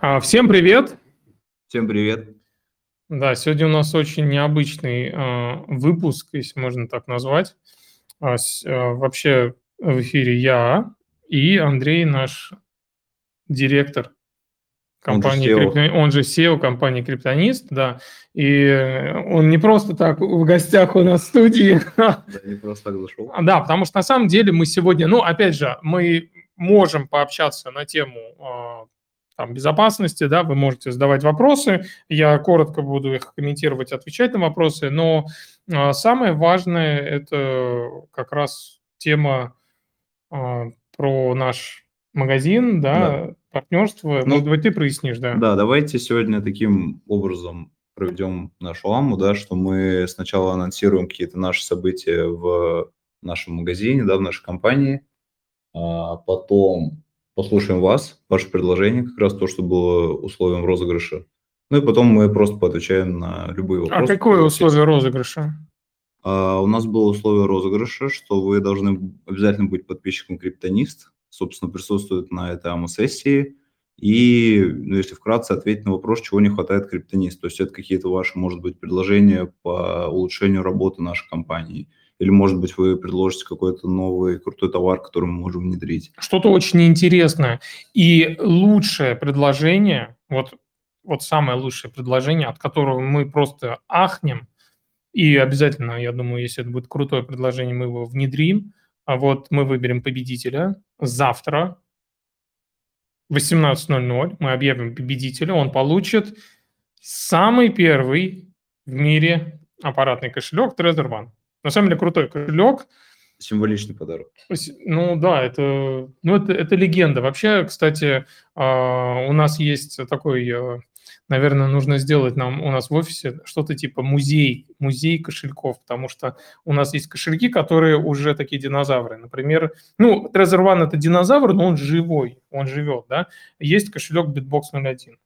А, всем привет! Всем привет! Да, сегодня у нас очень необычный э, выпуск, если можно так назвать. А, с, э, вообще в эфире я и Андрей, наш директор компании, он же, SEO. он же SEO компании Криптонист, да. И он не просто так в гостях у нас в студии. Да, не просто так зашел. Да, потому что на самом деле мы сегодня, ну, опять же, мы можем пообщаться на тему а, там, безопасности, да, вы можете задавать вопросы, я коротко буду их комментировать, отвечать на вопросы, но а, самое важное – это как раз тема а, про наш магазин, да, да. партнерство. Ну, Может быть, ты прояснишь, да? Да, давайте сегодня таким образом проведем нашу ламу, да, что мы сначала анонсируем какие-то наши события в нашем магазине, да, в нашей компании, а потом послушаем вас, ваше предложение, как раз то, что было условием розыгрыша. Ну и потом мы просто поотвечаем на любые а вопросы. А какое условие розыгрыша? А, у нас было условие розыгрыша, что вы должны обязательно быть подписчиком Криптонист, собственно, присутствует на этой АМО-сессии, и, ну, если вкратце, ответить на вопрос, чего не хватает Криптонист. То есть это какие-то ваши, может быть, предложения по улучшению работы нашей компании – или, может быть, вы предложите какой-то новый крутой товар, который мы можем внедрить. Что-то очень интересное. И лучшее предложение, вот, вот самое лучшее предложение, от которого мы просто ахнем, и обязательно, я думаю, если это будет крутое предложение, мы его внедрим. А вот мы выберем победителя завтра в 18.00. Мы объявим победителя. Он получит самый первый в мире аппаратный кошелек Trezor One. На самом деле крутой кошелек. Символичный подарок. Ну да, это, ну, это, это легенда. Вообще, кстати, а, у нас есть такой, э, наверное, нужно сделать нам у нас в офисе что-то типа музей, музей кошельков, потому что у нас есть кошельки, которые уже такие динозавры. Например, ну, Trezor One это динозавр, но он живой, он живет, да. Есть кошелек Bitbox 01.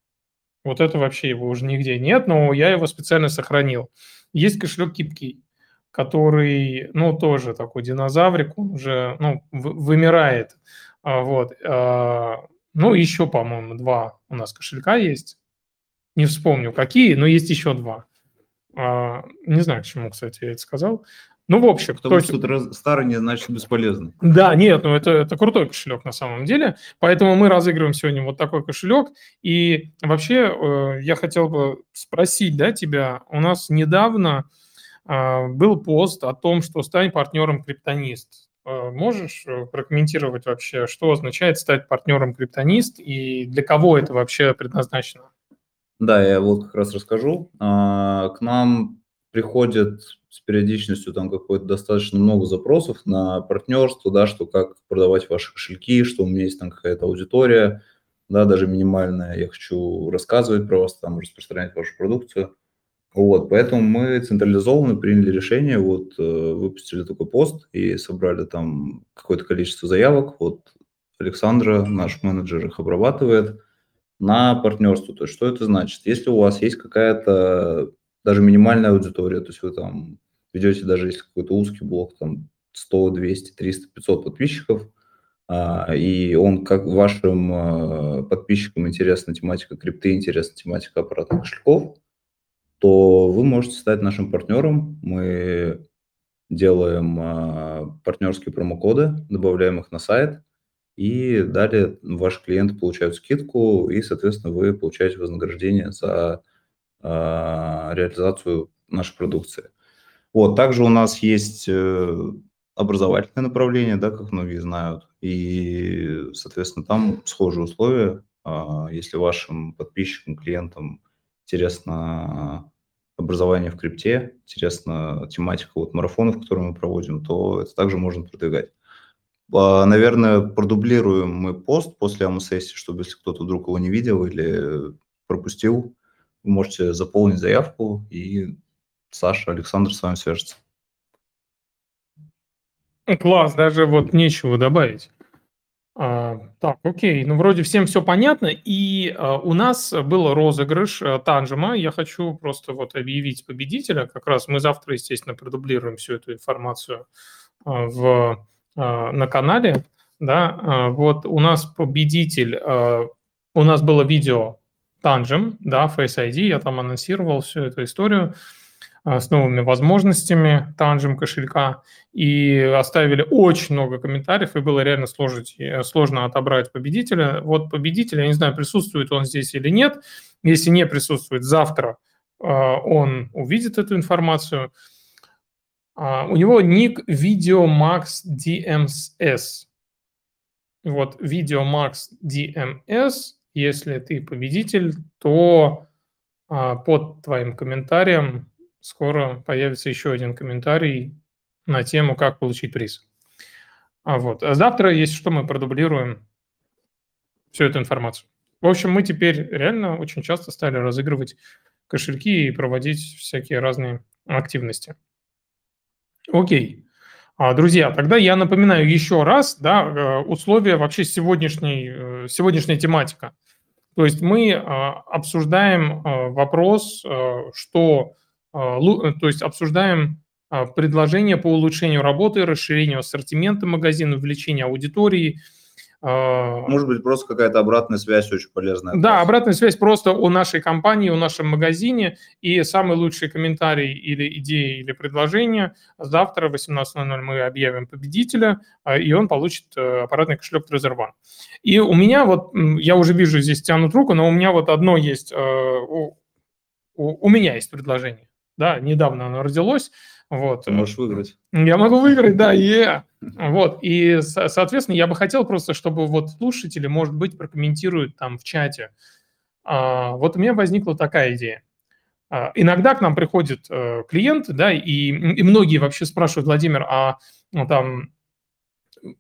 Вот это вообще его уже нигде нет, но я его специально сохранил. Есть кошелек KeepKey который, ну, тоже такой динозаврик, он уже, ну, вымирает. А, вот. А, ну, еще, по-моему, два у нас кошелька есть. Не вспомню, какие, но есть еще два. А, не знаю, к чему, кстати, я это сказал. Ну, в общем... Потому что есть... старый не значит бесполезный. Да, нет, ну это, это крутой кошелек на самом деле. Поэтому мы разыгрываем сегодня вот такой кошелек. И вообще э, я хотел бы спросить да, тебя. У нас недавно был пост о том, что стань партнером криптонист. А, можешь э, прокомментировать вообще, что означает стать партнером криптонист и для кого это вообще предназначено? Да, я вот как раз расскажу. А, к нам приходит с периодичностью там какое-то достаточно много запросов на партнерство, да, что как продавать ваши кошельки, что у меня есть там какая-то аудитория, да, даже минимальная, я хочу рассказывать про вас, там, распространять вашу продукцию. Вот, поэтому мы централизованно приняли решение, вот э, выпустили такой пост и собрали там какое-то количество заявок. Вот Александра, наш менеджер, их обрабатывает на партнерство. То есть что это значит? Если у вас есть какая-то даже минимальная аудитория, то есть вы там ведете даже если какой-то узкий блок, там 100, 200, 300, 500 подписчиков, а, и он как вашим а, подписчикам интересна тематика крипты, интересна тематика аппаратных кошельков – то вы можете стать нашим партнером. Мы делаем а, партнерские промокоды, добавляем их на сайт, и далее ваши клиенты получают скидку, и, соответственно, вы получаете вознаграждение за а, реализацию нашей продукции. Вот, также у нас есть э, образовательное направление, да, как многие знают, и, соответственно, там схожие условия. А, если вашим подписчикам, клиентам интересно образование в крипте, интересна тематика вот марафонов, которые мы проводим, то это также можно продвигать. А, наверное, продублируем мы пост после АМ-сессии, чтобы если кто-то вдруг его не видел или пропустил, вы можете заполнить заявку, и Саша, Александр с вами свяжется. Класс, даже вот нечего добавить. А, так, окей, ну вроде всем все понятно, и а, у нас был розыгрыш а, Танжема, я хочу просто вот объявить победителя, как раз мы завтра, естественно, продублируем всю эту информацию а, в, на канале, да, вот у нас победитель, у нас было видео Tangem, да, Face ID, я там анонсировал всю эту историю с новыми возможностями Tangem кошелька, и оставили очень много комментариев, и было реально сложить, э, сложно отобрать победителя. Вот победитель, я не знаю, присутствует он здесь или нет, если не присутствует, завтра а, он увидит эту информацию. А, у него ник VideoMax DMS. Вот VideoMax DMS, если ты победитель, то под твоим комментарием скоро появится еще один комментарий на тему, как получить приз. А вот. А завтра, если что, мы продублируем всю эту информацию. В общем, мы теперь реально очень часто стали разыгрывать кошельки и проводить всякие разные активности. Окей. А, друзья, тогда я напоминаю еще раз да, э, условия вообще сегодняшней, э, сегодняшняя тематика. То есть мы а, обсуждаем а, вопрос, что э, то есть обсуждаем а, предложения по улучшению работы, расширению ассортимента магазина, увеличению аудитории. А, Может быть, просто какая-то обратная связь очень полезная. Да, обратная связь просто о нашей компании, о нашем магазине. И самый лучший комментарий или идеи, или предложение завтра в 18.00 мы объявим победителя, и он получит э, аппаратный кошелек Trezor One. И у меня вот, я уже вижу, здесь тянут руку, но у меня вот одно есть, э, у, у меня есть предложение да, недавно оно родилось. Вот. Ты можешь выиграть. Я могу выиграть, да, yeah. Вот, и, соответственно, я бы хотел просто, чтобы вот слушатели, может быть, прокомментируют там в чате. А, вот у меня возникла такая идея. А, иногда к нам приходит а, клиент, да, и, и многие вообще спрашивают, Владимир, а ну, там,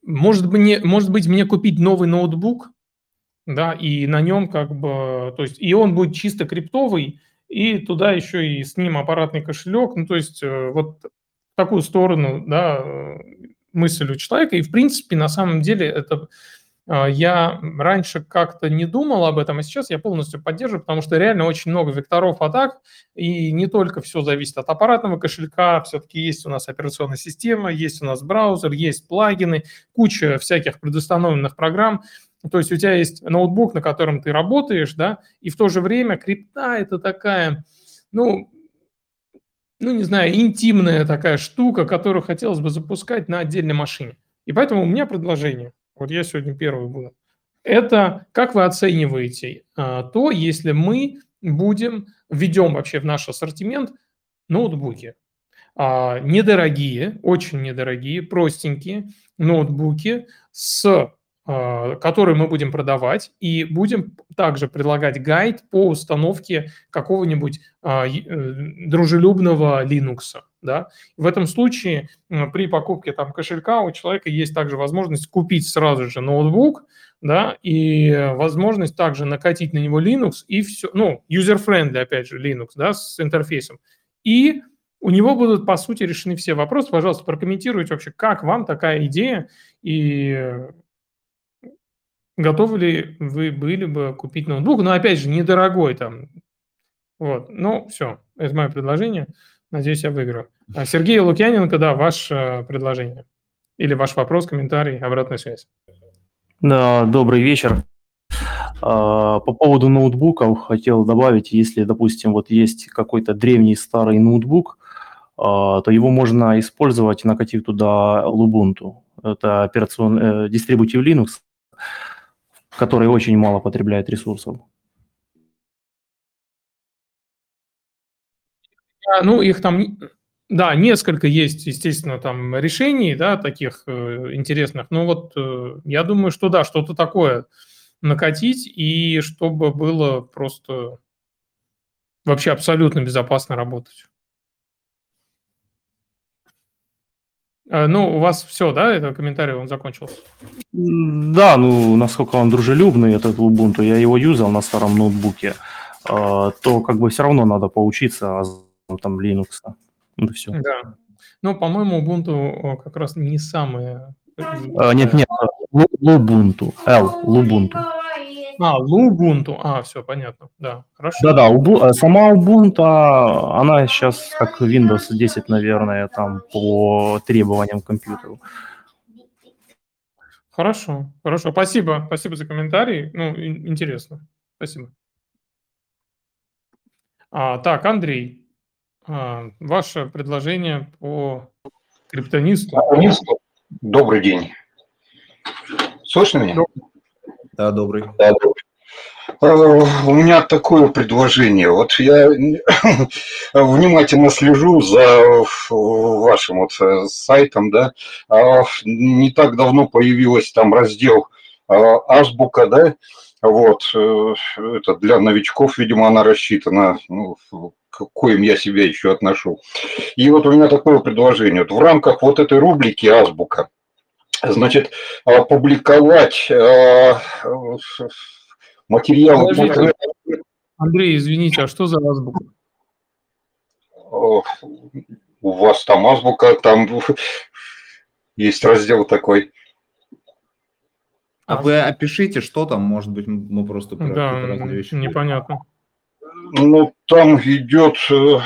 может, мне, может быть, мне купить новый ноутбук, да, и на нем как бы, то есть, и он будет чисто криптовый, и туда еще и с ним аппаратный кошелек. Ну, то есть э, вот в такую сторону, да, э, мысль у человека. И, в принципе, на самом деле это э, я раньше как-то не думал об этом, а сейчас я полностью поддерживаю, потому что реально очень много векторов атак, и не только все зависит от аппаратного кошелька, все-таки есть у нас операционная система, есть у нас браузер, есть плагины, куча всяких предустановленных программ, то есть у тебя есть ноутбук, на котором ты работаешь, да, и в то же время крипта – это такая, ну, ну, не знаю, интимная такая штука, которую хотелось бы запускать на отдельной машине. И поэтому у меня предложение, вот я сегодня первый буду, это как вы оцениваете а, то, если мы будем, введем вообще в наш ассортимент ноутбуки. А, недорогие, очень недорогие, простенькие ноутбуки с а, который мы будем продавать, и будем также предлагать гайд по установке какого-нибудь а, э, дружелюбного Linux. Да? В этом случае при покупке там, кошелька у человека есть также возможность купить сразу же ноутбук, да, и возможность также накатить на него Linux и все, ну, user-friendly, опять же, Linux, да, с интерфейсом. И у него будут, по сути, решены все вопросы. Пожалуйста, прокомментируйте вообще, как вам такая идея, и готовы ли вы были бы купить ноутбук, но опять же недорогой там. Вот, ну все, это мое предложение. Надеюсь, я выиграю. А Сергей Лукьяненко, да, ваше предложение. Или ваш вопрос, комментарий, обратная связь. Да, добрый вечер. А, по поводу ноутбуков хотел добавить, если, допустим, вот есть какой-то древний старый ноутбук, а, то его можно использовать, накатив туда Lubuntu. Это операционный э, дистрибутив Linux, который очень мало потребляет ресурсов? Ну, их там, да, несколько есть, естественно, там решений, да, таких э, интересных. Но вот э, я думаю, что да, что-то такое накатить, и чтобы было просто вообще абсолютно безопасно работать. Ну, у вас все, да, это комментарий, он закончился? Да, ну, насколько он дружелюбный, этот Ubuntu, я его юзал на старом ноутбуке, а, то как бы все равно надо поучиться там Linux. Это все. Да. Ну, по-моему, Ubuntu как раз не самое... А, нет, нет, Lubuntu, L, Lubuntu. А, Lubuntu. А, все, понятно. Да, хорошо. Да-да, Ubuntu, э, сама Ubuntu, она сейчас как Windows 10, наверное, там по требованиям компьютера. Хорошо, хорошо. Спасибо, спасибо за комментарий. Ну, интересно. Спасибо. А, так, Андрей, а, ваше предложение по криптонисту. Добрый день. Слышно меня? Да, добрый. Да, добрый. У меня такое предложение. Вот я внимательно слежу за вашим вот э, сайтом, да. А, не так давно появилась там раздел а, азбука, да. Вот, э, это для новичков, видимо, она рассчитана, ну, к коим я себя еще отношу. И вот у меня такое предложение. Вот в рамках вот этой рубрики «Азбука», значит, публиковать материалы. Подождите. Андрей, извините, а что за азбука? У вас там азбука, там есть раздел такой. А вы опишите, что там, может быть, мы просто про да, вещи. непонятно. Ну, там идет э,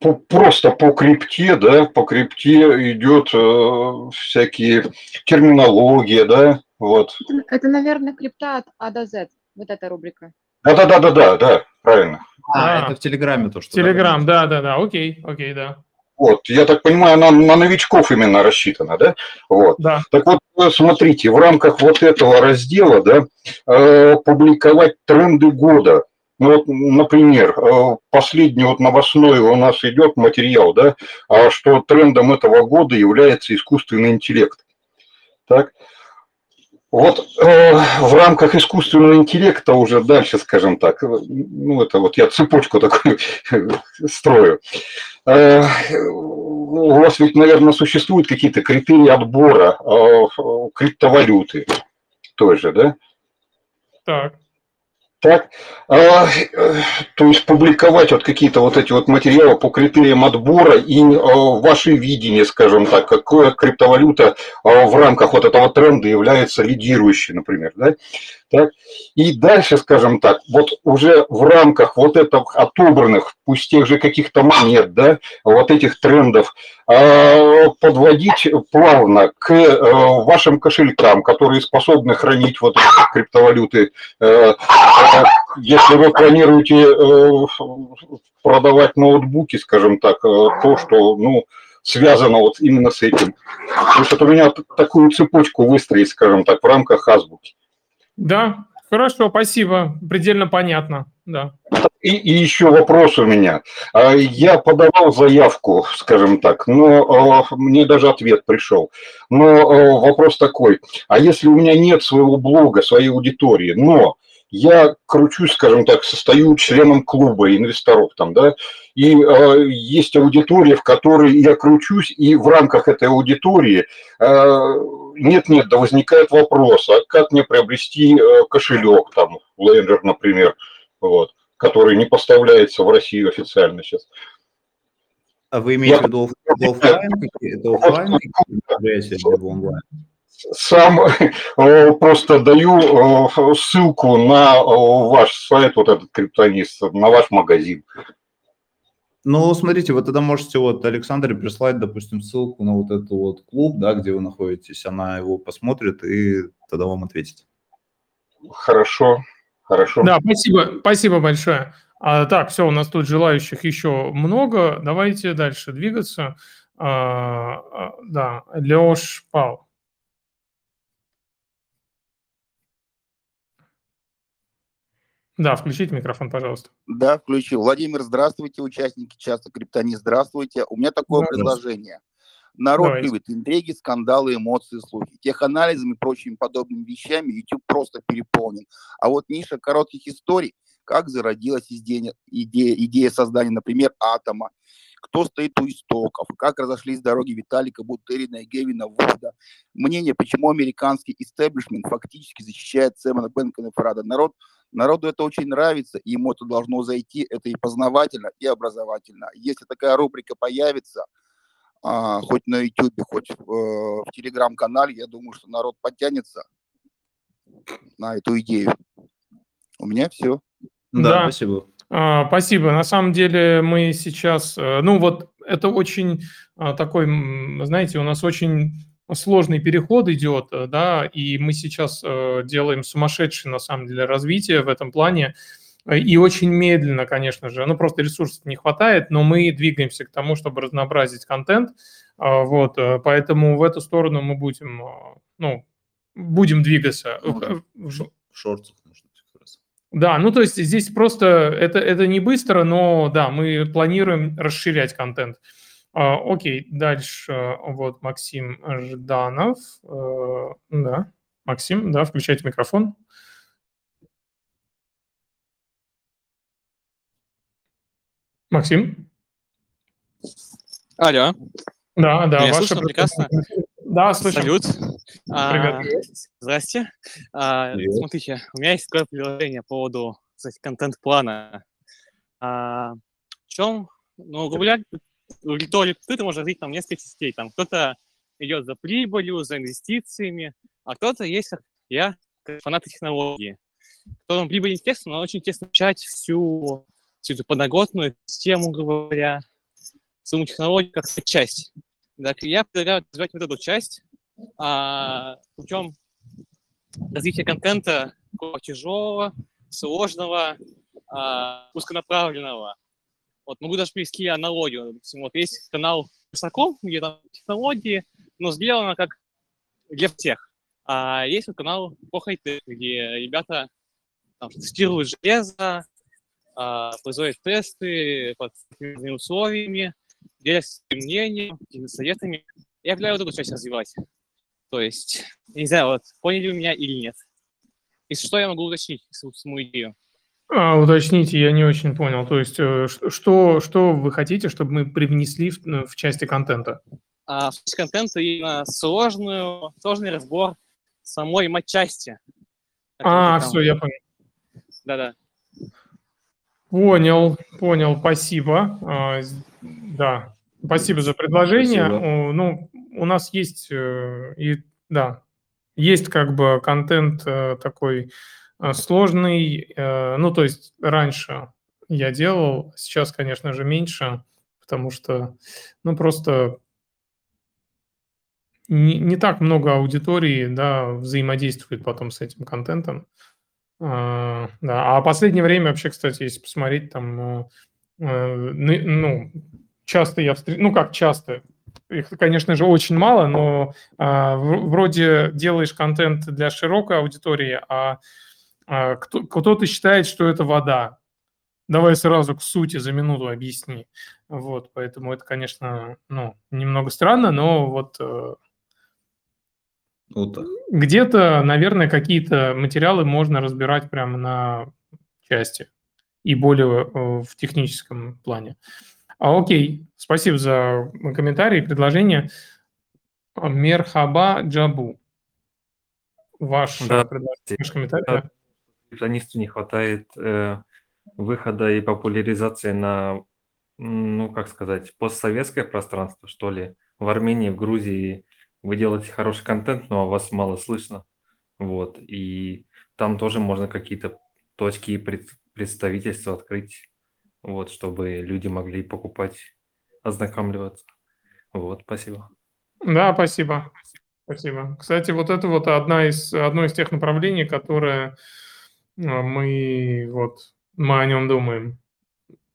по, просто по крипте, да, по крипте идет э, всякие терминология, да, вот. Это, это, наверное, крипта от А до Z, вот эта рубрика. Да-да-да-да-да, да, правильно. А, а, это в Телеграме то, что... Телеграм, да-да-да, окей, окей, да. Вот, я так понимаю, она на новичков именно рассчитана, да? Вот. Да. Так вот, э, смотрите, в рамках вот этого раздела, да, э, публиковать тренды года. Ну вот, например, э, последний вот новостной у нас идет материал, да, а что трендом этого года является искусственный интеллект. Так, вот э, в рамках искусственного интеллекта уже дальше, скажем так, э, ну это вот я цепочку такую строю. Э, у вас ведь, наверное, существуют какие-то критерии отбора э, криптовалюты той же, да? Так. Так, а, то есть публиковать вот какие-то вот эти вот материалы по критериям отбора и а, ваше видение, скажем так, какая криптовалюта а, в рамках вот этого тренда является лидирующей, например, да? Так? И дальше, скажем так, вот уже в рамках вот этих отобранных, пусть тех же каких-то монет, да, вот этих трендов, а, подводить плавно к э, вашим кошелькам, которые способны хранить вот эти криптовалюты. Э, если вы планируете э, продавать ноутбуки, скажем так, то, что, ну, связано вот именно с этим. То есть вот у меня такую цепочку выстроить, скажем так, в рамках азбуки. Да, хорошо, спасибо. Предельно понятно, да. И, и еще вопрос у меня. А, я подавал заявку, скажем так, но а, мне даже ответ пришел. Но а, вопрос такой, а если у меня нет своего блога, своей аудитории, но я кручусь, скажем так, состою членом клуба инвесторов там, да, и э, есть аудитория, в которой я кручусь, и в рамках этой аудитории нет-нет, да возникает вопрос, а как мне приобрести э, кошелек, там, Ledger, например, вот, который не поставляется в Россию официально сейчас. А вы имеете в виду офлайн? Это офлайн либо онлайн? Сам э, просто даю э, ссылку на ваш сайт, вот этот криптонист, на ваш магазин. Ну, смотрите, вы тогда можете вот Александре прислать, допустим, ссылку на вот этот вот клуб, да, где вы находитесь, она его посмотрит и тогда вам ответит. Хорошо, хорошо. Да, спасибо, спасибо большое. А, так, все, у нас тут желающих еще много. Давайте дальше двигаться. А, а, да, Леш Пал. Да, включите микрофон, пожалуйста. Да, включил. Владимир, здравствуйте, участники часа Криптони, здравствуйте. У меня такое да, предложение. Народ Давайте. любит интриги, скандалы, эмоции, слухи. Теханализом и прочими подобными вещами YouTube просто переполнен. А вот ниша коротких историй, как зародилась идея, идея, идея создания, например, атома, кто стоит у истоков, как разошлись дороги Виталика Бутерина и Гевина Вуда, мнение, почему американский истеблишмент фактически защищает Сэмона Бенкена Фрада. Народ Народу это очень нравится, и ему это должно зайти. Это и познавательно, и образовательно. Если такая рубрика появится, а, хоть на YouTube, хоть в, э, в телеграм-канале, я думаю, что народ подтянется на эту идею. У меня все. Да, да. спасибо. А, спасибо. На самом деле мы сейчас, э, ну вот это очень а, такой, знаете, у нас очень сложный переход идет, э, да, и мы сейчас э, делаем сумасшедшее, на самом деле, развитие в этом плане. И очень медленно, конечно же, ну просто ресурсов не хватает, но мы двигаемся к тому, чтобы разнообразить контент. Вот, э, поэтому в эту сторону мы будем, ну, будем двигаться. Ну, в шортах, может быть, как раз. Да, ну то есть здесь просто это, это не быстро, но да, мы планируем расширять контент. А, окей, дальше вот Максим Жданов. А, да, Максим, да, включайте микрофон. Максим? Алло. Да, да. Меня слышно прекрасно? Да, слышу. Салют. А, здрасте. А, смотрите, у меня есть такое предложение по поводу кстати, контент-плана. А, в чем, ну, говоря, ты можешь развить там несколько частей. Там кто-то идет за прибылью, за инвестициями, а кто-то есть, как я, фанат технологии. Кто там прибыль интересно, но очень интересно изучать всю всю эту подноготную систему, говоря, саму технологию как часть. Так, я предлагаю развивать вот эту часть а, путем развития контента тяжелого, сложного, а, узконаправленного. Вот могу даже привести аналогию. Допустим, вот есть канал Высоком, где там технологии, но сделано как для всех. А есть вот канал по где ребята там, тестируют железо, а, производят тесты под условиями, делятся мнением, советами. Я предлагаю вот эту часть развивать. То есть, не знаю, вот поняли вы меня или нет. И что я могу уточнить саму идею? А, уточните, я не очень понял. То есть, э, что, что вы хотите, чтобы мы привнесли в, ну, в части контента? А, в части контента именно сложную, сложный разбор самой матчасти. А, все, я понял. Да-да. Понял, понял, спасибо. А, да, спасибо за предложение. Спасибо. Ну, у нас есть э, и да, есть как бы контент э, такой сложный. Ну, то есть раньше я делал, сейчас, конечно же, меньше, потому что, ну, просто не, не так много аудитории, да, взаимодействует потом с этим контентом. А, да, а последнее время вообще, кстати, если посмотреть, там, э, э, ну, часто я встречаю, ну, как часто, их, конечно же, очень мало, но а, вроде делаешь контент для широкой аудитории, а, кто-то считает, что это вода. Давай сразу к сути за минуту объясни. Вот, поэтому это, конечно, ну, немного странно, но вот э, вот Где-то, наверное, какие-то материалы можно разбирать прямо на части и более э, в техническом плане. А, окей, спасибо за комментарии, предложение. Мерхаба Джабу. Ваш, да, предложение, ваш комментарий. Да. Программисту не хватает э, выхода и популяризации на, ну, как сказать, постсоветское пространство, что ли, в Армении, в Грузии, вы делаете хороший контент, но вас мало слышно. Вот. И там тоже можно какие-то точки и представительства открыть, вот, чтобы люди могли покупать, ознакомливаться. Вот, спасибо. Да, спасибо. Спасибо. Кстати, вот это вот одна из, одно из тех направлений, которое мы вот мы о нем думаем.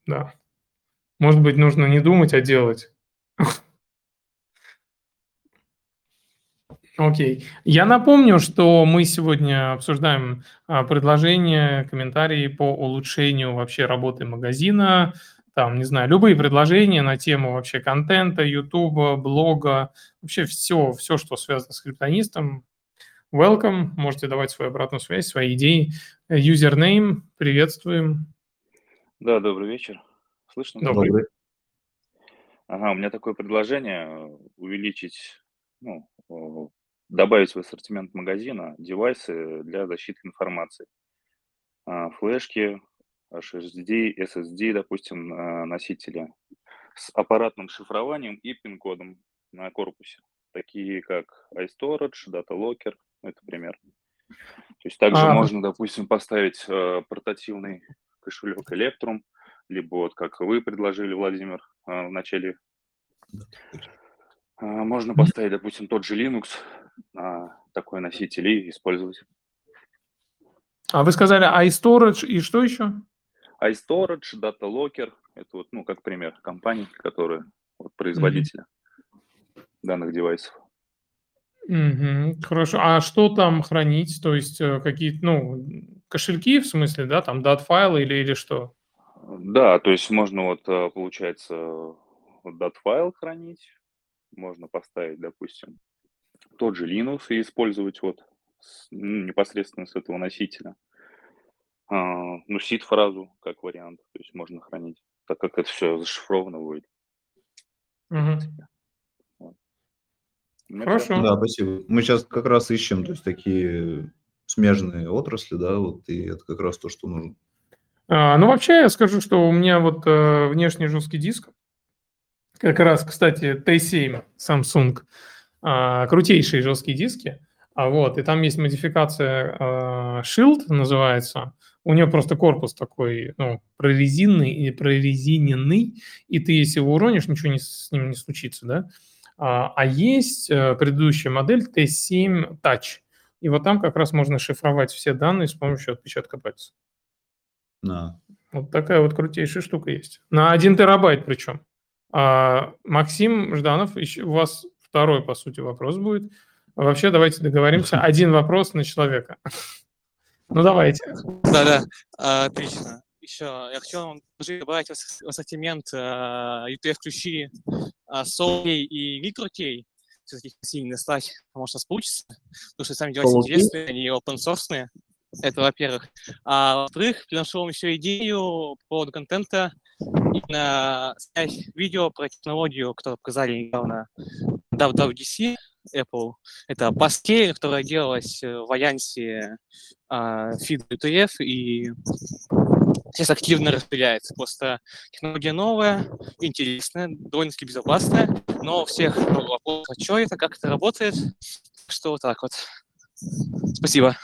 Да. Может быть, нужно не думать, а делать. Окей. Я напомню, что мы сегодня обсуждаем а, предложения, комментарии по улучшению вообще работы магазина, там, не знаю, любые предложения на тему вообще контента, ютуба, блога, вообще все, все, что связано с криптонистом. Welcome, можете давать свою обратную связь, свои идеи. Юзернейм, приветствуем. Да, добрый вечер. Слышно? Добрый. Ага, у меня такое предложение увеличить ну, добавить в ассортимент магазина девайсы для защиты информации. А, флешки, HSD, SSD, допустим, а, носители с аппаратным шифрованием и пин-кодом на корпусе, такие как iStorage, DataLocker, это пример. То есть также а... можно, допустим, поставить э, портативный кошелек Electrum, либо вот как вы предложили, Владимир, э, в начале. Э, можно поставить, допустим, тот же Linux, на такой носитель и использовать. А вы сказали iStorage и что еще? iStorage, DataLocker, это вот, ну, как пример компаний, которые вот, производители mm-hmm. данных девайсов. Угу, хорошо. А что там хранить? То есть э, какие-то, ну, кошельки в смысле, да, там дат-файлы или, или что? Да, то есть можно вот, э, получается, дат-файл хранить, можно поставить, допустим, тот же Linux и использовать вот ну, непосредственно с этого носителя. А, ну, сид-фразу как вариант, то есть можно хранить, так как это все зашифровано будет. Угу. Хорошо. Да, спасибо. Мы сейчас как раз ищем, то есть такие смежные отрасли, да, вот, и это как раз то, что нужно. А, ну, вообще, я скажу, что у меня вот э, внешний жесткий диск, как раз, кстати, T7 Samsung, э, крутейшие жесткие диски, а вот, и там есть модификация э, Shield, называется, у нее просто корпус такой, ну, прорезинный и прорезиненный, и ты, если его уронишь, ничего не, с ним не случится, да, а, а есть э, предыдущая модель T7 Touch. И вот там как раз можно шифровать все данные с помощью отпечатка пальца. Да. Вот такая вот крутейшая штука есть. На 1 терабайт причем. А, Максим Жданов, еще, у вас второй, по сути, вопрос будет. Вообще, давайте договоримся. Один вопрос на человека. Ну, давайте. Да-да, отлично еще я хотел вам добавить в ассортимент э, UTF-ключи э, и MicroKey, все-таки сильно стать, может, у нас получится, потому что сами девайсы интересные, они open source. Это, во-первых. А во-вторых, приношу вам еще идею по поводу контента, именно снять видео про технологию, которую показали недавно WWDC, Apple. Это паскея, которая делалась в Альянсе э, Feed UTF, и сейчас активно распределяется. Просто технология новая, интересная, довольно-таки безопасная, но у всех вопросов, а что это, как это работает, что вот так вот. Спасибо.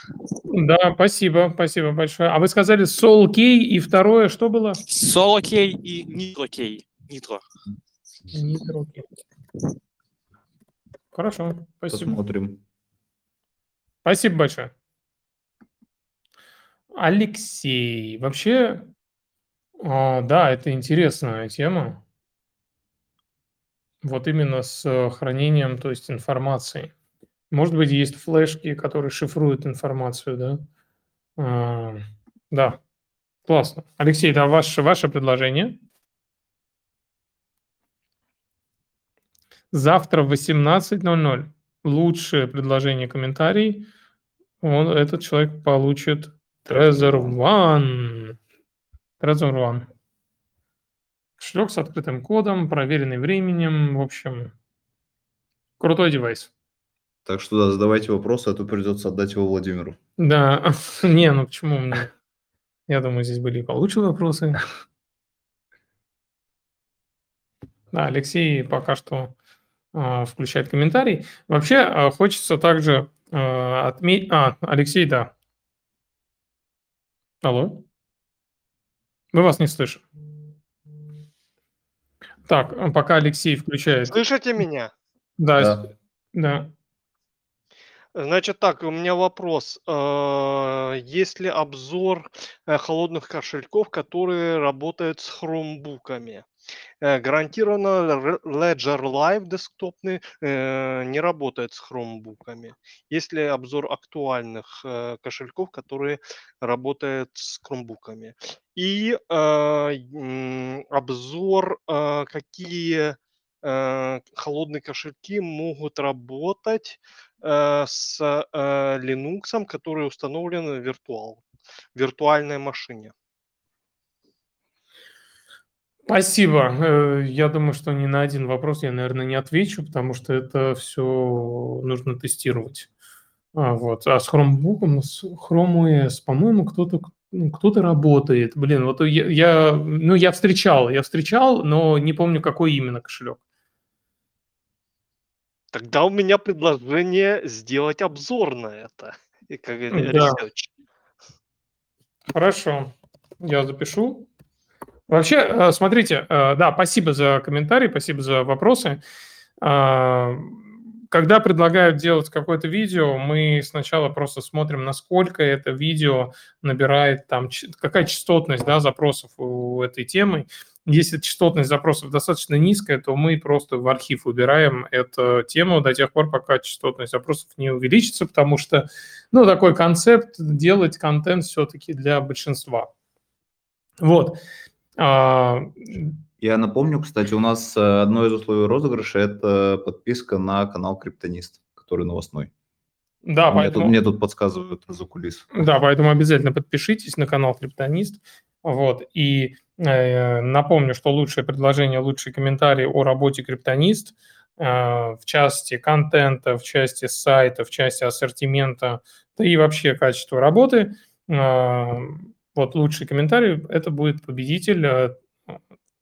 Да, спасибо, спасибо большое. А вы сказали Soul Key и второе что было? Soul Key и Nitro Key. Nitro. Nitro Key. Хорошо, спасибо. Посмотрим. Спасибо большое. Алексей, вообще, а, да, это интересная тема. Вот именно с хранением, то есть информации. Может быть, есть флешки, которые шифруют информацию, да? А, да, классно. Алексей, да, ваше, ваше предложение? Завтра в 18.00 лучшее предложение комментарий. Он, этот человек получит Trezor One. Trezor One. Кошелек с открытым кодом, проверенный временем. В общем, крутой девайс. Так что да, задавайте вопросы, а то придется отдать его Владимиру. Да, не, ну почему мне? Я думаю, здесь были и получше вопросы. Да, Алексей пока что э, включает комментарий. Вообще э, хочется также э, отметить... А, Алексей, да, Алло? Мы вас не слышим. Так, а пока Алексей включает. Слышите меня? Да, да. да. Значит так, у меня вопрос. Э, есть ли обзор э, холодных кошельков, которые работают с хромбуками? Э, гарантированно Ledger Live десктопный э, не работает с хромбуками. Есть ли обзор актуальных э, кошельков, которые работают с хромбуками? И обзор, какие холодные кошельки могут работать с Linux, который установлен в виртуал, виртуальной машине. Спасибо. Э, я думаю, что ни на один вопрос я, наверное, не отвечу, потому что это все нужно тестировать. А, вот. а с Chromebook, с Chrome OS, по-моему, кто-то ну, кто-то работает. Блин, вот я, я, ну, я встречал, я встречал, но не помню, какой именно кошелек. Тогда у меня предложение сделать обзор на это. И как да. Хорошо, я запишу. Вообще, э, смотрите, э, да, спасибо за комментарии, спасибо за вопросы. А, когда предлагают делать какое-то видео, мы сначала просто смотрим, насколько это видео набирает там, какая частотность да, запросов у этой темы. Если частотность запросов достаточно низкая, то мы просто в архив убираем эту тему до тех пор, пока частотность запросов не увеличится, потому что, ну, такой концепт делать контент все-таки для большинства. Вот. А, я напомню, кстати, у нас э, одно из условий розыгрыша – это подписка на канал Криптонист, который новостной. Да, мне поэтому... Тут, мне тут подсказывают за кулис. Да, поэтому обязательно подпишитесь на канал Криптонист. Вот. И э, напомню, что лучшее предложение, лучший комментарий о работе Криптонист э, в части контента, в части сайта, в части ассортимента, да и вообще качества работы. Э, вот лучший комментарий – это будет победитель э,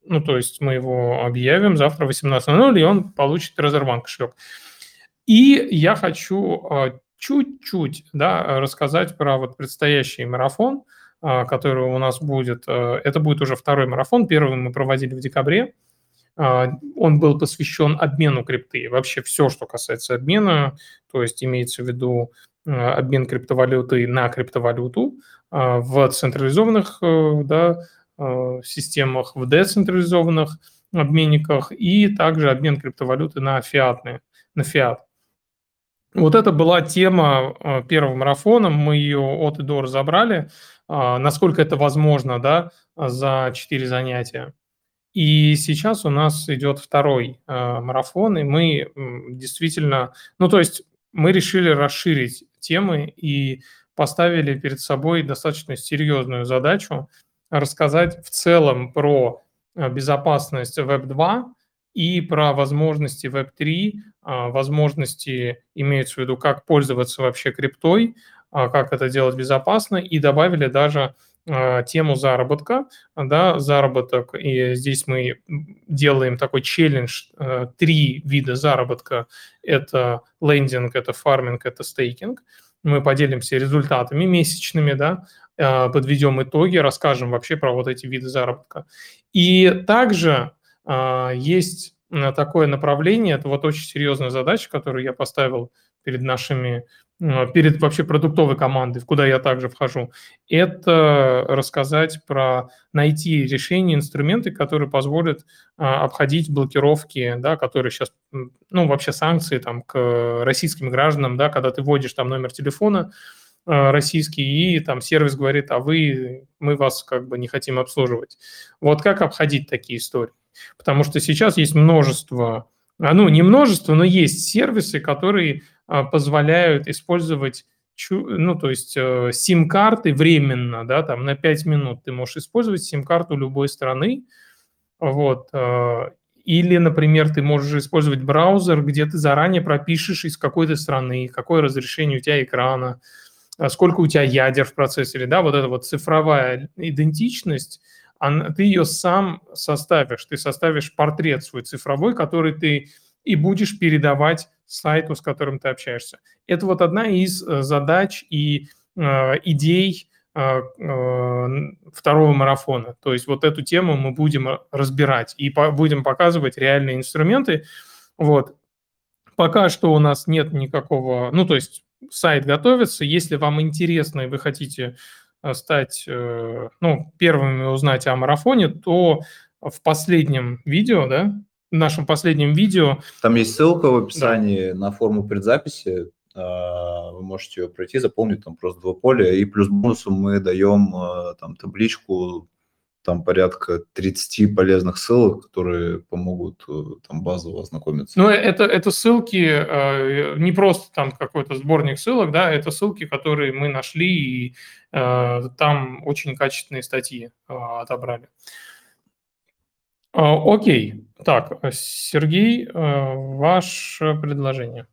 ну, то есть мы его объявим завтра в 18.00, и он получит Резерван кошелек. И я хочу а, чуть-чуть да, рассказать про вот предстоящий марафон, а, который у нас будет. Это будет уже второй марафон. Первый мы проводили в декабре. Он был посвящен обмену крипты. Вообще все, что касается обмена, то есть имеется в виду обмен криптовалюты на криптовалюту в централизованных да, Э, системах, в децентрализованных обменниках и также обмен криптовалюты на фиатные, на фиат. Вот это была тема э, первого марафона, мы ее от и до разобрали, э, насколько это возможно, да, за 4 занятия. И сейчас у нас идет второй марафон, и мы действительно, ну то есть мы решили расширить темы и поставили перед собой достаточно серьезную задачу рассказать в целом про э, безопасность Web2 и про возможности Web3, а, возможности, имеется в виду, как пользоваться вообще криптой, а, как это делать безопасно, и добавили даже тему заработка, да, заработок, и здесь мы делаем такой челлендж, э, три вида заработка, это лендинг, это фарминг, это стейкинг, мы поделимся результатами месячными, да, а, подведем итоги, расскажем вообще про вот эти виды заработка. И также а, есть такое направление, это вот очень серьезная задача, которую я поставил перед нашими, перед вообще продуктовой командой, в куда я также вхожу, это рассказать про, найти решения, инструменты, которые позволят а, обходить блокировки, да, которые сейчас, ну, вообще санкции там к российским гражданам, да, когда ты вводишь там номер телефона, Э, российский, и там сервис говорит, а вы, мы вас как бы не хотим обслуживать. Вот как обходить такие истории? Потому что сейчас есть множество, а, ну не множество, но есть сервисы, которые а, позволяют использовать ну, то есть э, сим-карты временно, да, там на 5 минут ты можешь использовать сим-карту любой страны, вот, э, или, например, ты можешь использовать браузер, где ты заранее пропишешь из какой-то страны, какое разрешение у тебя экрана, а сколько у тебя ядер в процессоре, да, вот эта вот цифровая идентичность, она, ты ее сам составишь, ты составишь портрет свой цифровой, который ты и будешь передавать сайту, с которым ты общаешься. Это вот одна из э, задач и э, идей э, э, второго марафона. То есть вот эту тему мы будем разбирать и по, будем показывать реальные инструменты. Вот. Пока что у нас нет никакого, ну то есть сайт готовится. Если вам интересно и вы хотите стать, э, ну, первыми узнать о марафоне, то в последнем видео, да, в нашем последнем видео... Там есть ссылка в описании да. на форму предзаписи. А, вы можете ее пройти, заполнить там просто два поля. И плюс бонусом мы даем э, там табличку там порядка 30 полезных ссылок, которые помогут э, там базово ознакомиться. Ну, это, это ссылки, э, не просто там какой-то сборник ссылок, да, это ссылки, которые мы нашли, и э, там очень качественные статьи отобрали. Окей, так, Сергей, ваше предложение.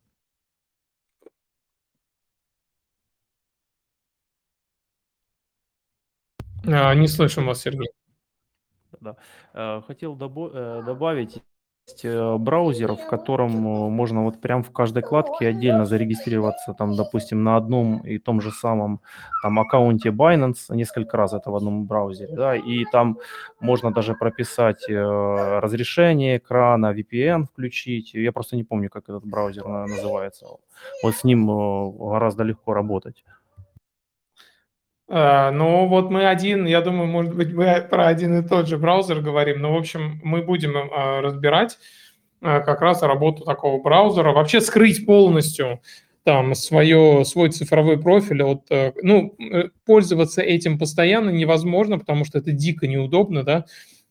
Не слышим вас, Сергей да. Э, хотел э, добавить, э, браузер, в котором можно вот прям в каждой кладке отдельно зарегистрироваться, там, допустим, на одном и том же самом там аккаунте Binance несколько раз это в одном браузере, да, и там можно даже прописать разрешение экрана, VPN включить. Я просто не помню, как этот браузер называется. Вот с ним гораздо легко работать. А, ну, вот мы один, я думаю, может быть, мы про один и тот же браузер говорим, но, в общем, мы будем а, разбирать а, как раз работу такого браузера. Вообще скрыть полностью там свое, свой цифровой профиль, от, э, ну, э, пользоваться этим постоянно невозможно, потому что это дико неудобно, да,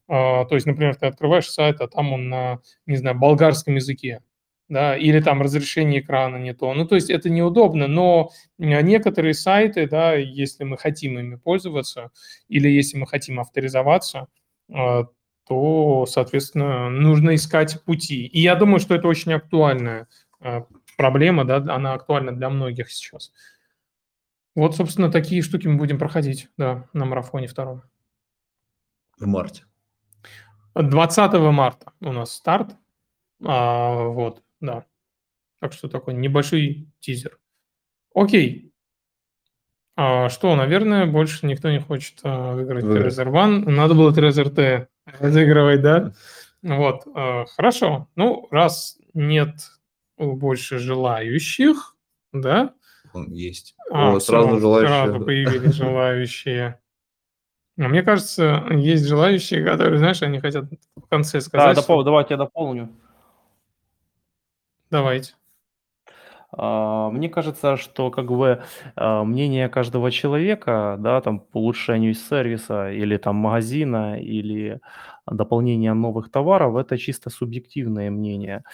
то есть, например, ты открываешь сайт, а там он на, не знаю, болгарском языке, да, или там разрешение экрана не то. Ну, то есть это неудобно, но некоторые сайты, да, если мы хотим ими пользоваться, или если мы хотим авторизоваться, а, то, соответственно, нужно искать пути. И я думаю, что это очень актуальная а, проблема, да, она актуальна для многих сейчас. Вот, собственно, такие штуки мы будем проходить, да, на марафоне втором. В марте. 20 марта у нас старт. А, вот. Да. Так что такой небольшой тизер. Окей. А что, наверное, больше никто не хочет а, выиграть да. Trezor One. Надо было Trezor T разыгрывать, да? Вот, а, хорошо. Ну, раз нет больше желающих, да? Он есть. А, О, сразу желающие. Сразу появились желающие. Мне кажется, есть желающие, которые, знаешь, они хотят в конце сказать. Да, допол- давайте я дополню. Давайте. А, мне кажется, что как бы а, мнение каждого человека, да, там по улучшению сервиса или там магазина или дополнения новых товаров, это чисто субъективное мнение.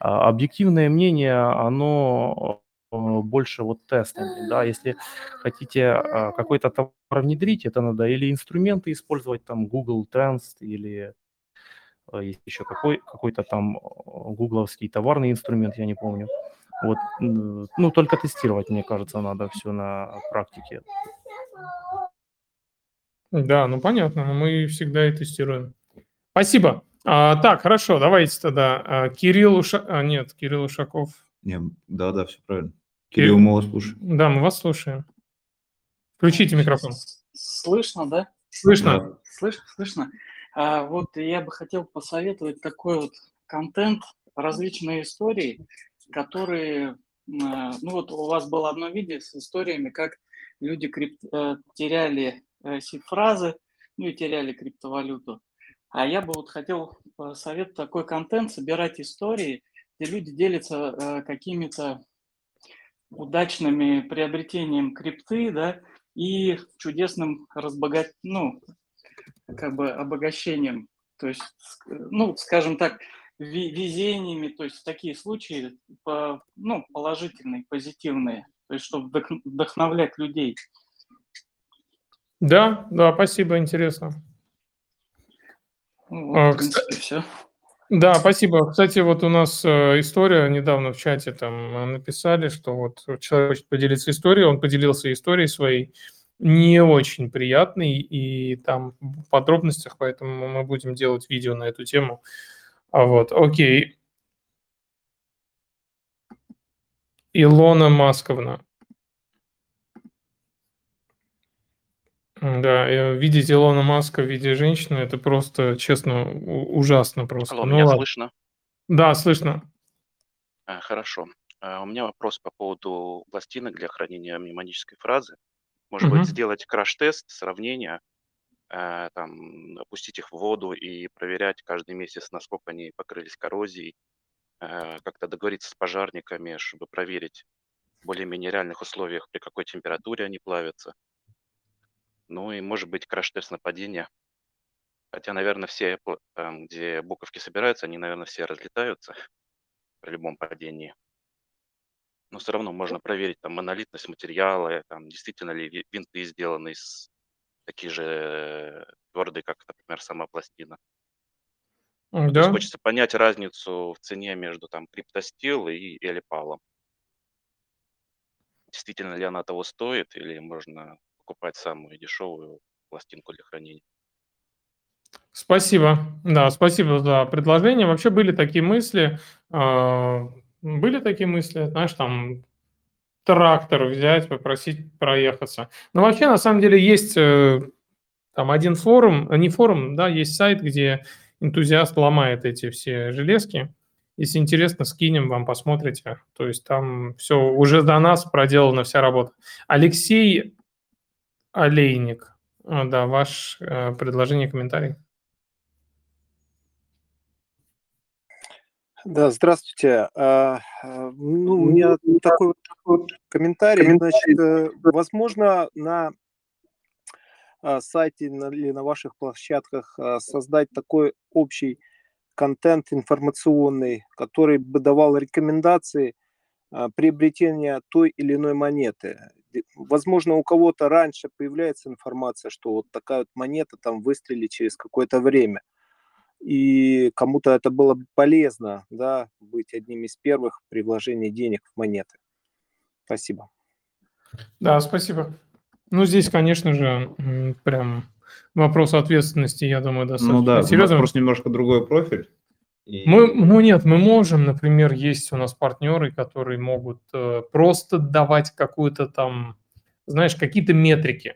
А, объективное мнение, оно больше вот тестами, да, если хотите какой-то товар внедрить, это надо или инструменты использовать, там Google Trends или есть еще какой, какой-то там гугловский товарный инструмент, я не помню. Вот, ну, только тестировать, мне кажется, надо все на практике. Да, ну понятно, мы всегда и тестируем. Спасибо. А, так, хорошо, давайте тогда. А, Кирилл Уша... а, нет, Кирилл Ушаков. Не, да, да, все правильно. Кирилл, Кирилл, мы вас слушаем. Да, мы вас слушаем. Включите микрофон. Слышно, да? Слышно. Да. Слышно, слышно. А вот я бы хотел посоветовать такой вот контент, различные истории, которые, а, ну вот у вас было одно видео с историями, как люди крип... Э, теряли э, фразы, ну и теряли криптовалюту. А я бы вот хотел посоветовать такой контент, собирать истории, где люди делятся э, какими-то удачными приобретением крипты, да, и чудесным разбогат... ну, как бы обогащением, то есть, ну, скажем так, везениями, то есть такие случаи, ну, положительные, позитивные, то есть чтобы вдохновлять людей. Да, да, спасибо, интересно. Ну, вот, а, в принципе, кстати, все. Да, спасибо. Кстати, вот у нас э, история недавно в чате там написали, что вот человек хочет поделиться историей, он поделился историей своей, не очень приятный, и там в подробностях, поэтому мы будем делать видео на эту тему. А вот, окей. Илона Масковна. Да, видеть Илона Маска в виде женщины, это просто, честно, ужасно просто. Алло, ну, меня ладно. слышно? Да, слышно. А, хорошо. А, у меня вопрос по поводу пластинок для хранения мнемонической фразы. Может быть, сделать краш-тест, сравнение, э, там, опустить их в воду и проверять каждый месяц, насколько они покрылись коррозией, э, как-то договориться с пожарниками, чтобы проверить в более-менее реальных условиях, при какой температуре они плавятся. Ну и, может быть, краш-тест нападения. Хотя, наверное, все, там, где буковки собираются, они, наверное, все разлетаются при любом падении но все равно можно проверить там монолитность материала, там действительно ли винты сделаны из такие же твердые, как, например, сама пластина. Да. То есть хочется понять разницу в цене между там криптостил и элипалом. Действительно ли она того стоит, или можно покупать самую дешевую пластинку для хранения? Спасибо. Да, спасибо за предложение. Вообще были такие мысли, а, были такие мысли, знаешь, там трактор взять, попросить проехаться. Но вообще, на самом деле, есть э, там один форум, не форум, да, есть сайт, где энтузиаст ломает эти все железки. Если интересно, скинем вам, посмотрите. То есть там все уже до нас проделана вся работа. Алексей Олейник, а, да, ваш э, предложение, комментарий. Да, здравствуйте. А, а, ну, у меня такой вот комментарий. Значит, э, возможно, на а, сайте или на ваших площадках создать такой общий контент информационный, который бы давал рекомендации приобретения той или иной монеты. Возможно, у кого-то раньше появляется информация, что вот такая вот монета там выстрелит через какое-то время – и кому-то это было бы полезно, да, быть одним из первых при вложении денег в монеты. Спасибо. Да, спасибо. Ну, здесь, конечно же, прям вопрос ответственности, я думаю, достаточно Ну да, серьезный. просто немножко другой профиль. И... Мы, ну нет, мы можем, например, есть у нас партнеры, которые могут э, просто давать какую-то там, знаешь, какие-то метрики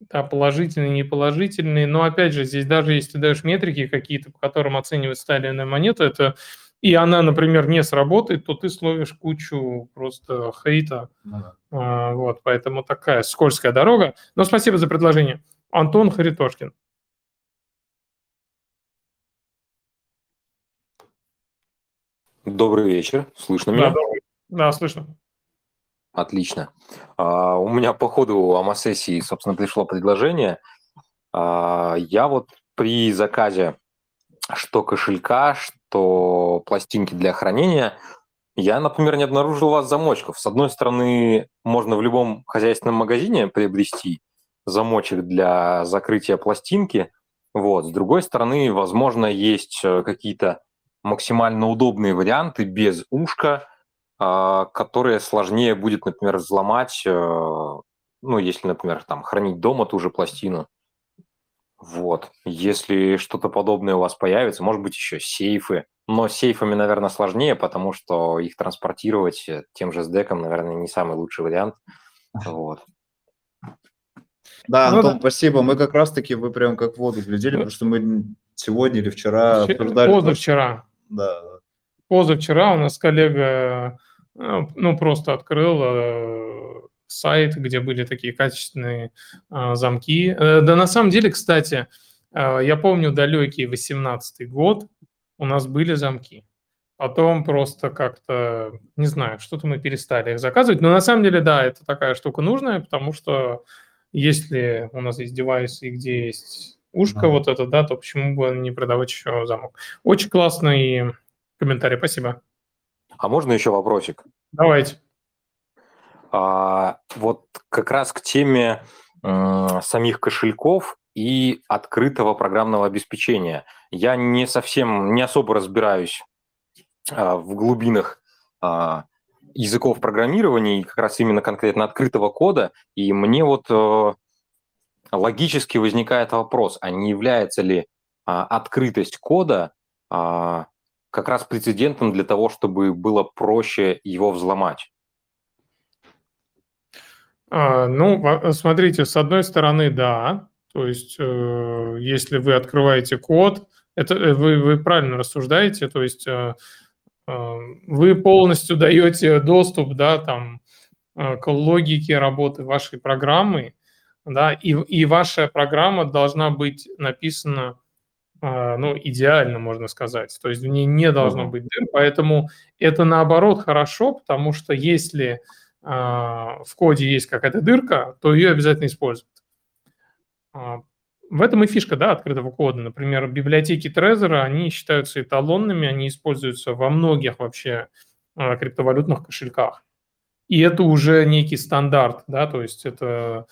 да, положительные, неположительные. Но опять же, здесь даже если ты даешь метрики какие-то, по которым оценивать сталинную монету, это и она, например, не сработает, то ты словишь кучу просто хейта. Ага. А, вот, поэтому такая скользкая дорога. Но спасибо за предложение. Антон Харитошкин. Добрый вечер. Слышно да, меня? Добрый. Да, слышно. Отлично. А, у меня по ходу АМА-сессии, собственно, пришло предложение. А, я вот при заказе что кошелька, что пластинки для хранения, я, например, не обнаружил у вас замочков. С одной стороны, можно в любом хозяйственном магазине приобрести замочек для закрытия пластинки. Вот. С другой стороны, возможно, есть э, какие-то максимально удобные варианты без ушка – которые сложнее будет, например, взломать, э, ну, если, например, там хранить дома ту же пластину. Вот. Если что-то подобное у вас появится, может быть, еще сейфы. Но с сейфами, наверное, сложнее, потому что их транспортировать э, тем же SDEC, наверное, не самый лучший вариант. Вот. Да, ну Антон, ну, спасибо. Мы как раз-таки, вы прям как в воду глядели, потому что мы сегодня или вчера обсуждали... Позавчера. Да. Позавчера у нас коллега ну, ну, просто открыл э, сайт, где были такие качественные э, замки. Э, да, на самом деле, кстати, э, я помню далекий 18 год, у нас были замки. Потом просто как-то, не знаю, что-то мы перестали их заказывать. Но на самом деле, да, это такая штука нужная, потому что если у нас есть девайсы, где есть ушко да. вот это, да, то почему бы не продавать еще замок? Очень классный комментарий, спасибо. А можно еще вопросик? Давайте. А, вот как раз к теме э, самих кошельков и открытого программного обеспечения. Я не совсем, не особо разбираюсь э, в глубинах э, языков программирования и как раз именно конкретно открытого кода. И мне вот э, логически возникает вопрос, а не является ли э, открытость кода э, как раз прецедентом для того, чтобы было проще его взломать? А, ну, смотрите, с одной стороны, да. То есть, э, если вы открываете код, это э, вы, вы правильно рассуждаете, то есть э, вы полностью даете доступ, да, там, к логике работы вашей программы, да, и, и ваша программа должна быть написана ну, идеально, можно сказать. То есть в ней не должно uh-huh. быть дыр, поэтому это наоборот хорошо, потому что если а, в коде есть какая-то дырка, то ее обязательно используют. А, в этом и фишка да, открытого кода. Например, библиотеки Trezor, они считаются эталонными, они используются во многих вообще криптовалютных кошельках. И это уже некий стандарт, да, то есть это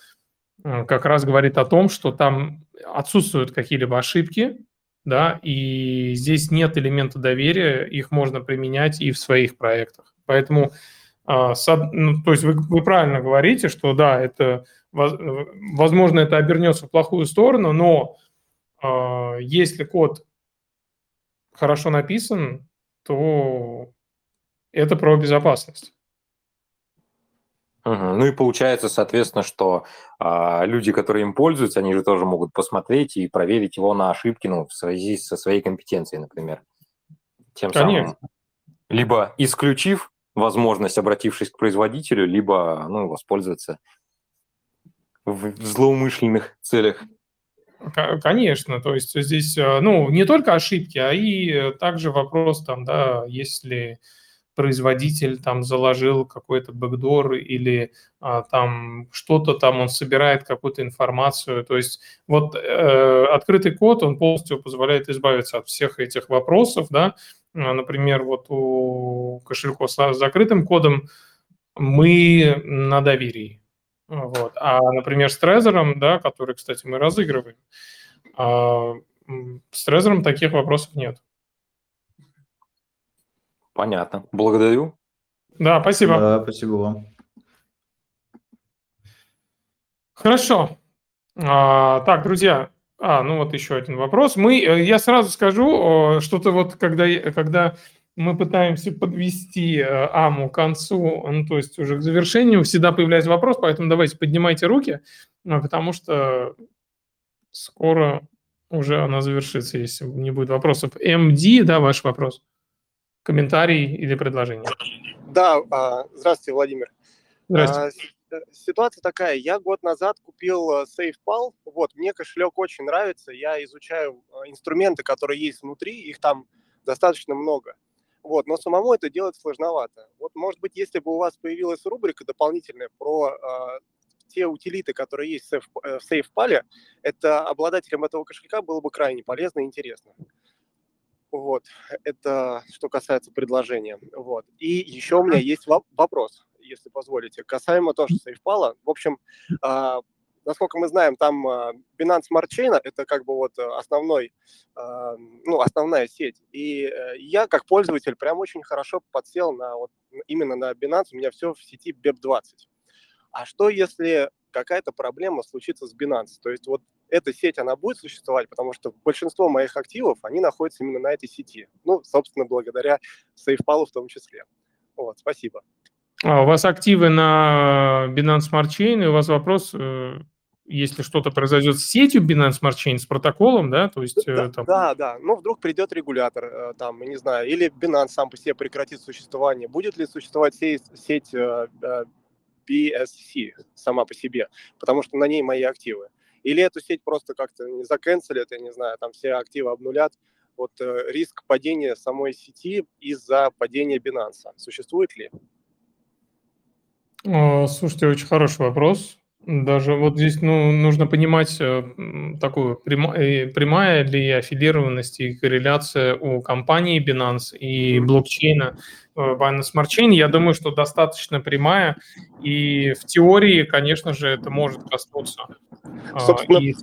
как раз говорит о том, что там отсутствуют какие-либо ошибки, да, и здесь нет элемента доверия, их можно применять и в своих проектах. Поэтому, а, ну, то есть вы, вы правильно говорите, что да, это, возможно, это обернется в плохую сторону, но э, если код хорошо написан, то это про безопасность. Угу. Ну и получается, соответственно, что а, люди, которые им пользуются, они же тоже могут посмотреть и проверить его на ошибки, ну, в связи со своей компетенцией, например. Тем Конечно. самым либо исключив возможность, обратившись к производителю, либо ну, воспользоваться в злоумышленных целях. Конечно, то есть здесь, э, ну, не только ошибки, а и также вопрос там, да, если производитель там заложил какой-то бэкдор или а, там что-то там он собирает какую-то информацию. То есть вот э, открытый код, он полностью позволяет избавиться от всех этих вопросов, да. А, например, вот у кошельков с закрытым кодом мы на доверии. Вот. А, например, с Трезором, да, который, кстати, мы разыгрываем, а, с Трезором таких вопросов нет. Понятно. Благодарю. Да, спасибо. Да, спасибо вам. Хорошо. А, так, друзья, а, ну вот еще один вопрос. Мы, э, я сразу скажу, что-то вот, когда, когда мы пытаемся подвести э, АМУ к концу, ну, то есть уже к завершению, всегда появляется вопрос, поэтому давайте поднимайте руки, а, потому что скоро уже она завершится, если не будет вопросов. МД, да, ваш вопрос? Комментарий или предложение. Да, а, здравствуйте, Владимир. Здравствуйте. А, ситуация такая, я год назад купил э, SafePal, вот, мне кошелек очень нравится, я изучаю э, инструменты, которые есть внутри, их там достаточно много, вот, но самому это делать сложновато. Вот, может быть, если бы у вас появилась рубрика дополнительная про э, те утилиты, которые есть в SafePal, это обладателям этого кошелька было бы крайне полезно и интересно. Вот, это что касается предложения. Вот. И еще у меня есть вопрос, если позволите, касаемо тоже SafePal. В общем, э, насколько мы знаем, там э, Binance Smart Chain – это как бы вот основной, э, ну, основная сеть. И э, я, как пользователь, прям очень хорошо подсел на вот именно на Binance, у меня все в сети BEP20. А что, если какая-то проблема случится с Binance? То есть вот эта сеть, она будет существовать, потому что большинство моих активов, они находятся именно на этой сети. Ну, собственно, благодаря SafePal в том числе. Вот, спасибо. А у вас активы на Binance Smart Chain, и у вас вопрос, э, если что-то произойдет с сетью Binance Smart Chain, с протоколом, да, то есть... Э, да, там... да, да, ну вдруг придет регулятор, э, там, не знаю, или Binance сам по себе прекратит существование, будет ли существовать сеть, сеть BSC сама по себе, потому что на ней мои активы. Или эту сеть просто как-то не заканцелят, я не знаю, там все активы обнулят. Вот э, риск падения самой сети из-за падения Binance существует ли? Слушайте, очень хороший вопрос. Даже вот здесь ну, нужно понимать э, такую прямая, прямая ли аффилированность и корреляция у компании Binance и блокчейна э, Binance Smart Chain. Я думаю, что достаточно прямая, и в теории, конечно же, это может коснуться а, Собственно, и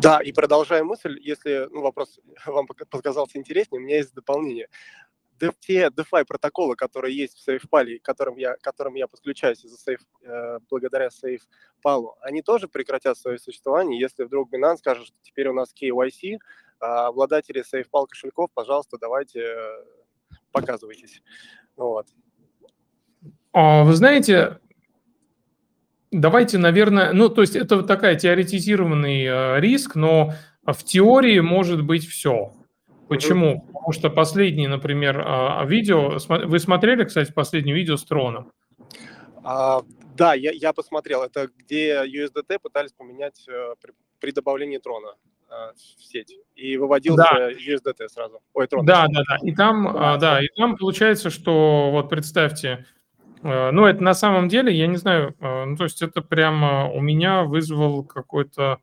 Да, и продолжая мысль, если ну, вопрос вам показался интереснее, у меня есть дополнение те DeFi протоколы, которые есть в SafePal, которым я, которым я подключаюсь из-за Safe, э, благодаря SafePal, они тоже прекратят свое существование, если вдруг Binance скажет, что теперь у нас KYC, а обладатели SafePal кошельков, пожалуйста, давайте э, показывайтесь. Вот. А, вы знаете, давайте, наверное, ну, то есть это такая теоретизированный э, риск, но в теории может быть все. Почему? Потому что последнее, например, а, видео, вы смотрели, кстати, последнее видео с троном? А, да, я, я посмотрел. Это где USDT пытались поменять э, при, при добавлении трона э, в сеть. И выводился да. USDT сразу. Ой, трон. Да, да, да. И там, да, да, и там получается, что вот представьте, ну, это на самом деле, я не знаю, ну, то есть это прямо у меня вызвал какой-то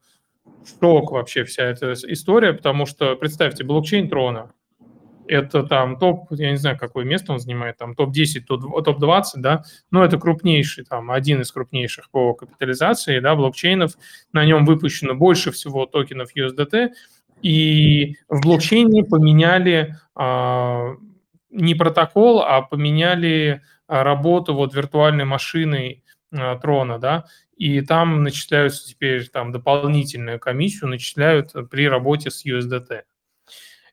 шок вообще вся эта история, потому что, представьте, блокчейн Трона, это там топ, я не знаю, какое место он занимает, там топ-10, топ-20, да, но это крупнейший, там, один из крупнейших по капитализации, да, блокчейнов, на нем выпущено больше всего токенов USDT, и в блокчейне поменяли а, не протокол, а поменяли работу вот виртуальной машиной трона, да, и там начисляются теперь там дополнительную комиссию, начисляют при работе с USDT.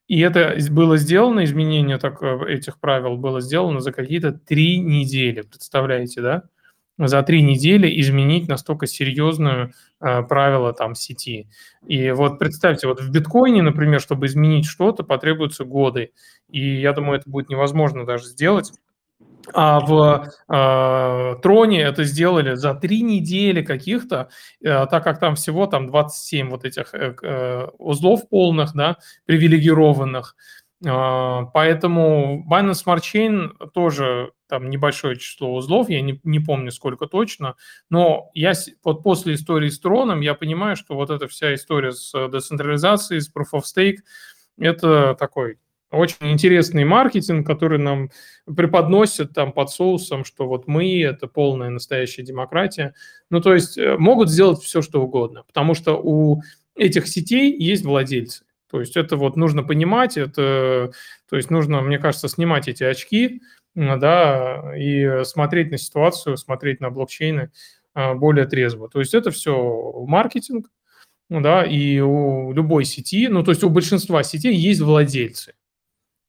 И это было сделано, изменение так, этих правил было сделано за какие-то три недели, представляете, да? За три недели изменить настолько серьезную э, правило там сети. И вот представьте, вот в биткоине, например, чтобы изменить что-то, потребуются годы. И я думаю, это будет невозможно даже сделать. А в э, Троне это сделали за три недели каких-то, э, так как там всего там 27 вот этих э, э, узлов полных, да, привилегированных. Э, поэтому Binance Smart Chain тоже там небольшое число узлов, я не, не помню сколько точно, но я вот после истории с Троном я понимаю, что вот эта вся история с децентрализацией, с Proof of Stake, это такой очень интересный маркетинг, который нам преподносят там под соусом, что вот мы – это полная настоящая демократия. Ну, то есть э, могут сделать все, что угодно, потому что у этих сетей есть владельцы. То есть это вот нужно понимать, это, то есть нужно, мне кажется, снимать эти очки, да, и смотреть на ситуацию, смотреть на блокчейны а, более трезво. То есть это все маркетинг, да, и у любой сети, ну, то есть у большинства сетей есть владельцы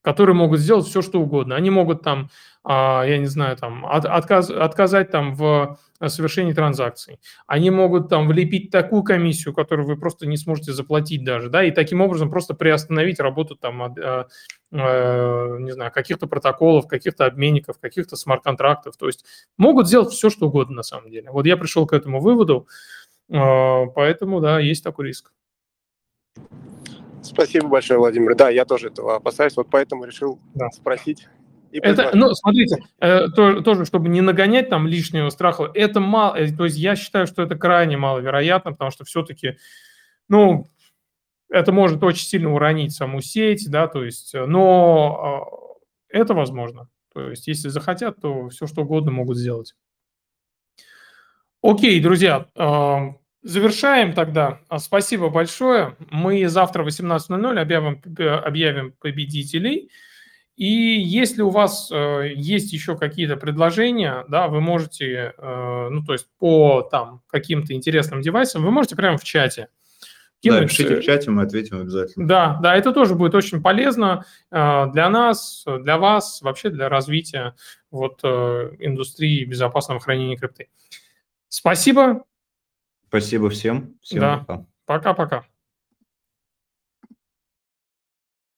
которые могут сделать все, что угодно. Они могут там, а, я не знаю, там, отказ, отказать там в совершении транзакций. Они могут там влепить такую комиссию, которую вы просто не сможете заплатить даже, да, и таким образом просто приостановить работу там, а, а, не знаю, каких-то протоколов, каких-то обменников, каких-то смарт-контрактов. То есть могут сделать все, что угодно на самом деле. Вот я пришел к этому выводу, поэтому, да, есть такой риск. Спасибо большое, Владимир. Да, я тоже этого опасаюсь, вот поэтому решил да. спросить. это, ну, смотрите, э, то, тоже, чтобы не нагонять там лишнего страха, это мало, э, то есть я считаю, что это крайне маловероятно, потому что все-таки, ну, это может очень сильно уронить саму сеть, да, то есть, э, но э, это возможно. То есть, если захотят, то все что угодно могут сделать. Окей, друзья, э, Завершаем тогда. А, спасибо большое. Мы завтра в 18.00 объявим, объявим победителей. И если у вас э, есть еще какие-то предложения, да, вы можете, э, ну, то есть по там каким-то интересным девайсам, вы можете прямо в чате кинуть. Да, пишите в чате, мы ответим обязательно. Да, да, это тоже будет очень полезно э, для нас, для вас, вообще для развития вот э, индустрии безопасного хранения крипты. Спасибо. Спасибо всем. Всем да. Пока-пока.